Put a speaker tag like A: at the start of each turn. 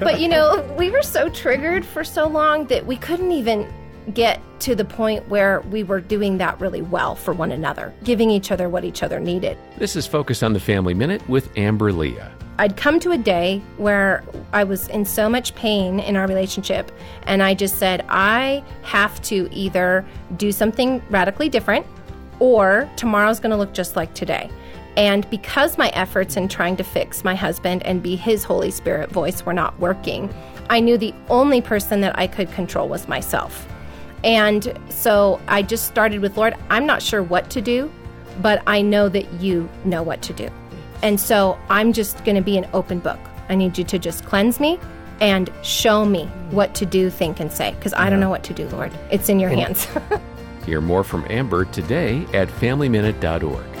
A: but you know, we were so triggered for so long that we couldn't even get to the point where we were doing that really well for one another, giving each other what each other needed.
B: This is Focus on the Family Minute with Amber Lia.
A: I'd come to a day where I was in so much pain in our relationship, and I just said, I have to either do something radically different or tomorrow's going to look just like today. And because my efforts in trying to fix my husband and be his Holy Spirit voice were not working, I knew the only person that I could control was myself. And so I just started with, Lord, I'm not sure what to do, but I know that you know what to do. And so I'm just going to be an open book. I need you to just cleanse me and show me what to do, think, and say, because I don't know what to do, Lord. It's in your hands.
B: Hear more from Amber today at FamilyMinute.org.